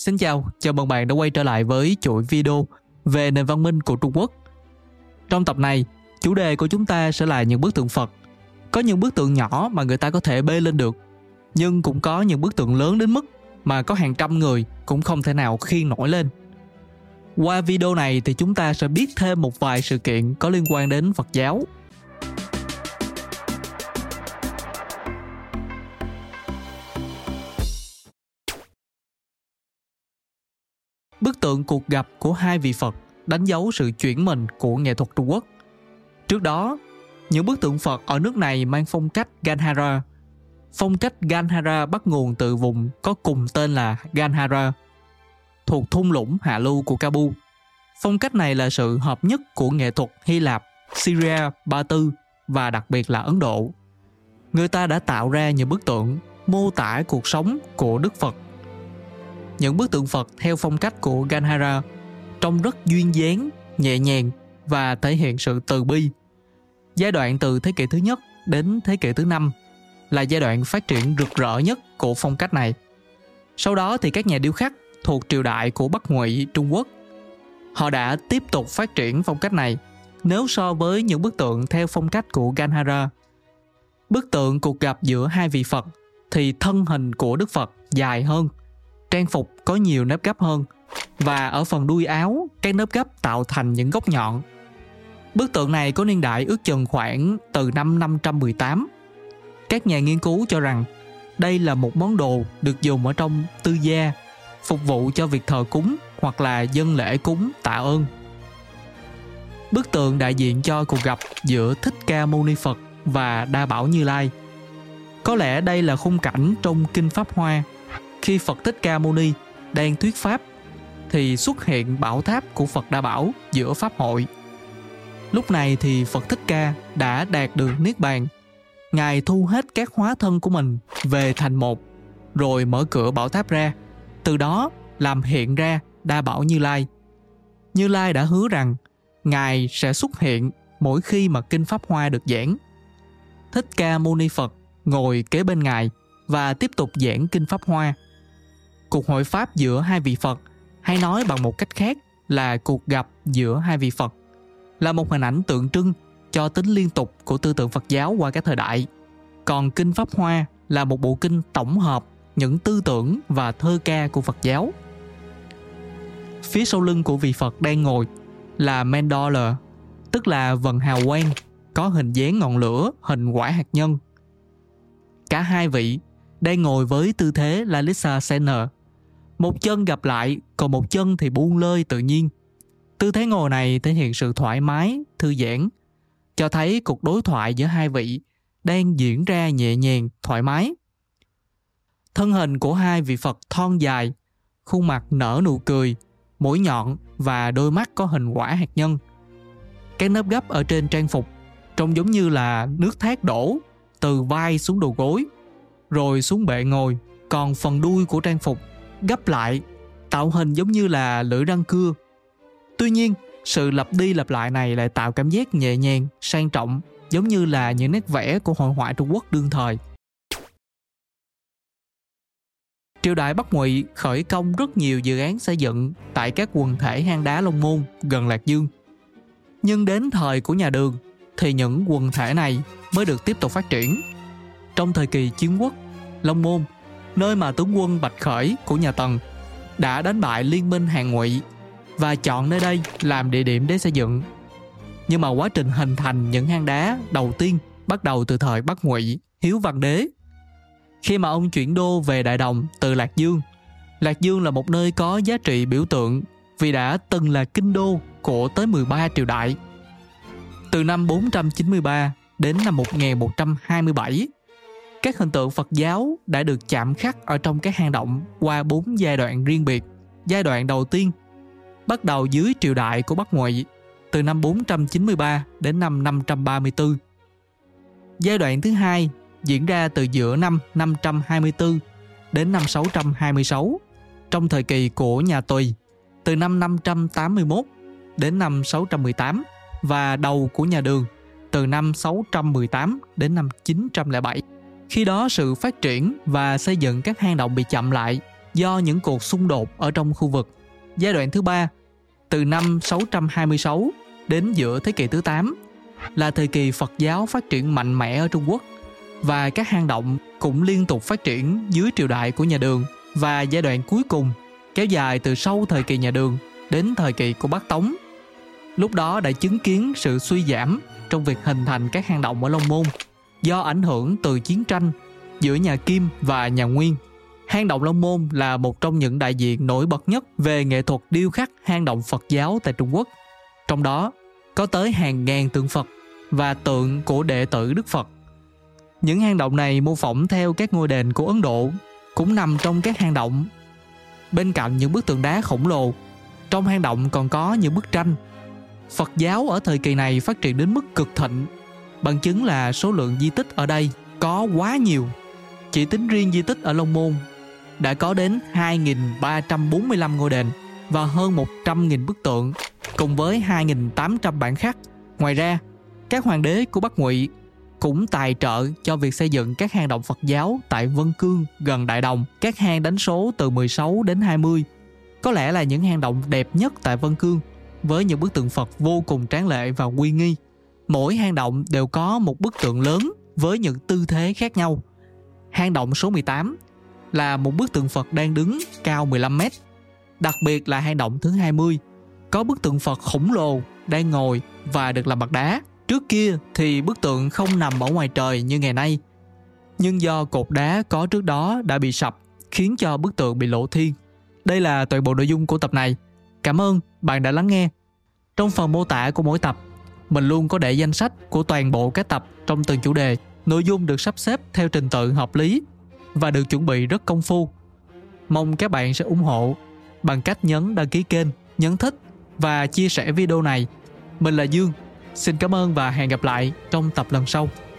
Xin chào, chào mừng bạn đã quay trở lại với chuỗi video về nền văn minh của Trung Quốc. Trong tập này, chủ đề của chúng ta sẽ là những bức tượng Phật. Có những bức tượng nhỏ mà người ta có thể bê lên được, nhưng cũng có những bức tượng lớn đến mức mà có hàng trăm người cũng không thể nào khiêng nổi lên. Qua video này thì chúng ta sẽ biết thêm một vài sự kiện có liên quan đến Phật giáo Bức tượng cuộc gặp của hai vị Phật đánh dấu sự chuyển mình của nghệ thuật Trung Quốc. Trước đó, những bức tượng Phật ở nước này mang phong cách Ganhara. Phong cách Ganhara bắt nguồn từ vùng có cùng tên là Ganhara, thuộc thung lũng hạ lưu của Kabul. Phong cách này là sự hợp nhất của nghệ thuật Hy Lạp, Syria, Ba Tư và đặc biệt là Ấn Độ. Người ta đã tạo ra những bức tượng mô tả cuộc sống của Đức Phật những bức tượng Phật theo phong cách của Ganhara trông rất duyên dáng, nhẹ nhàng và thể hiện sự từ bi. Giai đoạn từ thế kỷ thứ nhất đến thế kỷ thứ năm là giai đoạn phát triển rực rỡ nhất của phong cách này. Sau đó thì các nhà điêu khắc thuộc triều đại của Bắc Ngụy Trung Quốc họ đã tiếp tục phát triển phong cách này nếu so với những bức tượng theo phong cách của Ganhara. Bức tượng cuộc gặp giữa hai vị Phật thì thân hình của Đức Phật dài hơn trang phục có nhiều nếp gấp hơn và ở phần đuôi áo, các nếp gấp tạo thành những góc nhọn. Bức tượng này có niên đại ước chừng khoảng từ năm 518. Các nhà nghiên cứu cho rằng đây là một món đồ được dùng ở trong tư gia, phục vụ cho việc thờ cúng hoặc là dân lễ cúng tạ ơn. Bức tượng đại diện cho cuộc gặp giữa Thích Ca Mâu Ni Phật và Đa Bảo Như Lai. Có lẽ đây là khung cảnh trong Kinh Pháp Hoa khi Phật Thích Ca Mâu Ni đang thuyết pháp thì xuất hiện bảo tháp của Phật Đa Bảo giữa pháp hội. Lúc này thì Phật Thích Ca đã đạt được niết bàn. Ngài thu hết các hóa thân của mình về thành một, rồi mở cửa bảo tháp ra, từ đó làm hiện ra Đa Bảo Như Lai. Như Lai đã hứa rằng Ngài sẽ xuất hiện mỗi khi mà kinh pháp hoa được giảng. Thích Ca Mâu Ni Phật ngồi kế bên Ngài và tiếp tục giảng kinh pháp hoa cuộc hội pháp giữa hai vị Phật hay nói bằng một cách khác là cuộc gặp giữa hai vị Phật là một hình ảnh tượng trưng cho tính liên tục của tư tưởng Phật giáo qua các thời đại. Còn Kinh Pháp Hoa là một bộ kinh tổng hợp những tư tưởng và thơ ca của Phật giáo. Phía sau lưng của vị Phật đang ngồi là Mandala, tức là vần hào quang có hình dáng ngọn lửa hình quả hạt nhân. Cả hai vị đang ngồi với tư thế Lalisa Senner một chân gặp lại, còn một chân thì buông lơi tự nhiên. Tư thế ngồi này thể hiện sự thoải mái, thư giãn, cho thấy cuộc đối thoại giữa hai vị đang diễn ra nhẹ nhàng, thoải mái. Thân hình của hai vị phật thon dài, khuôn mặt nở nụ cười, mũi nhọn và đôi mắt có hình quả hạt nhân. Các nếp gấp ở trên trang phục trông giống như là nước thác đổ từ vai xuống đầu gối, rồi xuống bệ ngồi. Còn phần đuôi của trang phục gấp lại, tạo hình giống như là lưỡi răng cưa. Tuy nhiên, sự lặp đi lặp lại này lại tạo cảm giác nhẹ nhàng, sang trọng, giống như là những nét vẽ của hội họa trung quốc đương thời. Triều đại bắc ngụy khởi công rất nhiều dự án xây dựng tại các quần thể hang đá long môn gần lạc dương. Nhưng đến thời của nhà đường thì những quần thể này mới được tiếp tục phát triển. Trong thời kỳ chiến quốc, long môn nơi mà tướng quân Bạch Khởi của nhà Tần đã đánh bại liên minh hàng ngụy và chọn nơi đây làm địa điểm để xây dựng. Nhưng mà quá trình hình thành những hang đá đầu tiên bắt đầu từ thời Bắc Ngụy, Hiếu Văn Đế. Khi mà ông chuyển đô về Đại Đồng từ Lạc Dương, Lạc Dương là một nơi có giá trị biểu tượng vì đã từng là kinh đô của tới 13 triều đại. Từ năm 493 đến năm 1127, các hình tượng Phật giáo đã được chạm khắc ở trong các hang động qua bốn giai đoạn riêng biệt. Giai đoạn đầu tiên, bắt đầu dưới triều đại của Bắc Ngụy từ năm 493 đến năm 534. Giai đoạn thứ hai diễn ra từ giữa năm 524 đến năm 626 trong thời kỳ của nhà Tùy, từ năm 581 đến năm 618 và đầu của nhà Đường, từ năm 618 đến năm 907. Khi đó sự phát triển và xây dựng các hang động bị chậm lại do những cuộc xung đột ở trong khu vực. Giai đoạn thứ ba, từ năm 626 đến giữa thế kỷ thứ 8 là thời kỳ Phật giáo phát triển mạnh mẽ ở Trung Quốc và các hang động cũng liên tục phát triển dưới triều đại của nhà Đường và giai đoạn cuối cùng kéo dài từ sau thời kỳ nhà Đường đến thời kỳ của Bắc Tống. Lúc đó đã chứng kiến sự suy giảm trong việc hình thành các hang động ở Long Môn do ảnh hưởng từ chiến tranh giữa nhà Kim và nhà Nguyên. Hang động Long Môn là một trong những đại diện nổi bật nhất về nghệ thuật điêu khắc hang động Phật giáo tại Trung Quốc. Trong đó có tới hàng ngàn tượng Phật và tượng của đệ tử Đức Phật. Những hang động này mô phỏng theo các ngôi đền của Ấn Độ cũng nằm trong các hang động. Bên cạnh những bức tượng đá khổng lồ, trong hang động còn có những bức tranh. Phật giáo ở thời kỳ này phát triển đến mức cực thịnh, bằng chứng là số lượng di tích ở đây có quá nhiều. Chỉ tính riêng di tích ở Long Môn đã có đến 2.345 ngôi đền và hơn 100.000 bức tượng cùng với 2.800 bản khắc. Ngoài ra, các hoàng đế của Bắc Ngụy cũng tài trợ cho việc xây dựng các hang động Phật giáo tại Vân Cương gần Đại Đồng. Các hang đánh số từ 16 đến 20. Có lẽ là những hang động đẹp nhất tại Vân Cương với những bức tượng Phật vô cùng tráng lệ và uy nghi. Mỗi hang động đều có một bức tượng lớn với những tư thế khác nhau. Hang động số 18 là một bức tượng Phật đang đứng cao 15 mét. Đặc biệt là hang động thứ 20 có bức tượng Phật khổng lồ đang ngồi và được làm bằng đá. Trước kia thì bức tượng không nằm ở ngoài trời như ngày nay. Nhưng do cột đá có trước đó đã bị sập khiến cho bức tượng bị lộ thiên. Đây là toàn bộ nội dung của tập này. Cảm ơn bạn đã lắng nghe. Trong phần mô tả của mỗi tập, mình luôn có để danh sách của toàn bộ các tập trong từng chủ đề. Nội dung được sắp xếp theo trình tự hợp lý và được chuẩn bị rất công phu. Mong các bạn sẽ ủng hộ bằng cách nhấn đăng ký kênh, nhấn thích và chia sẻ video này. Mình là Dương. Xin cảm ơn và hẹn gặp lại trong tập lần sau.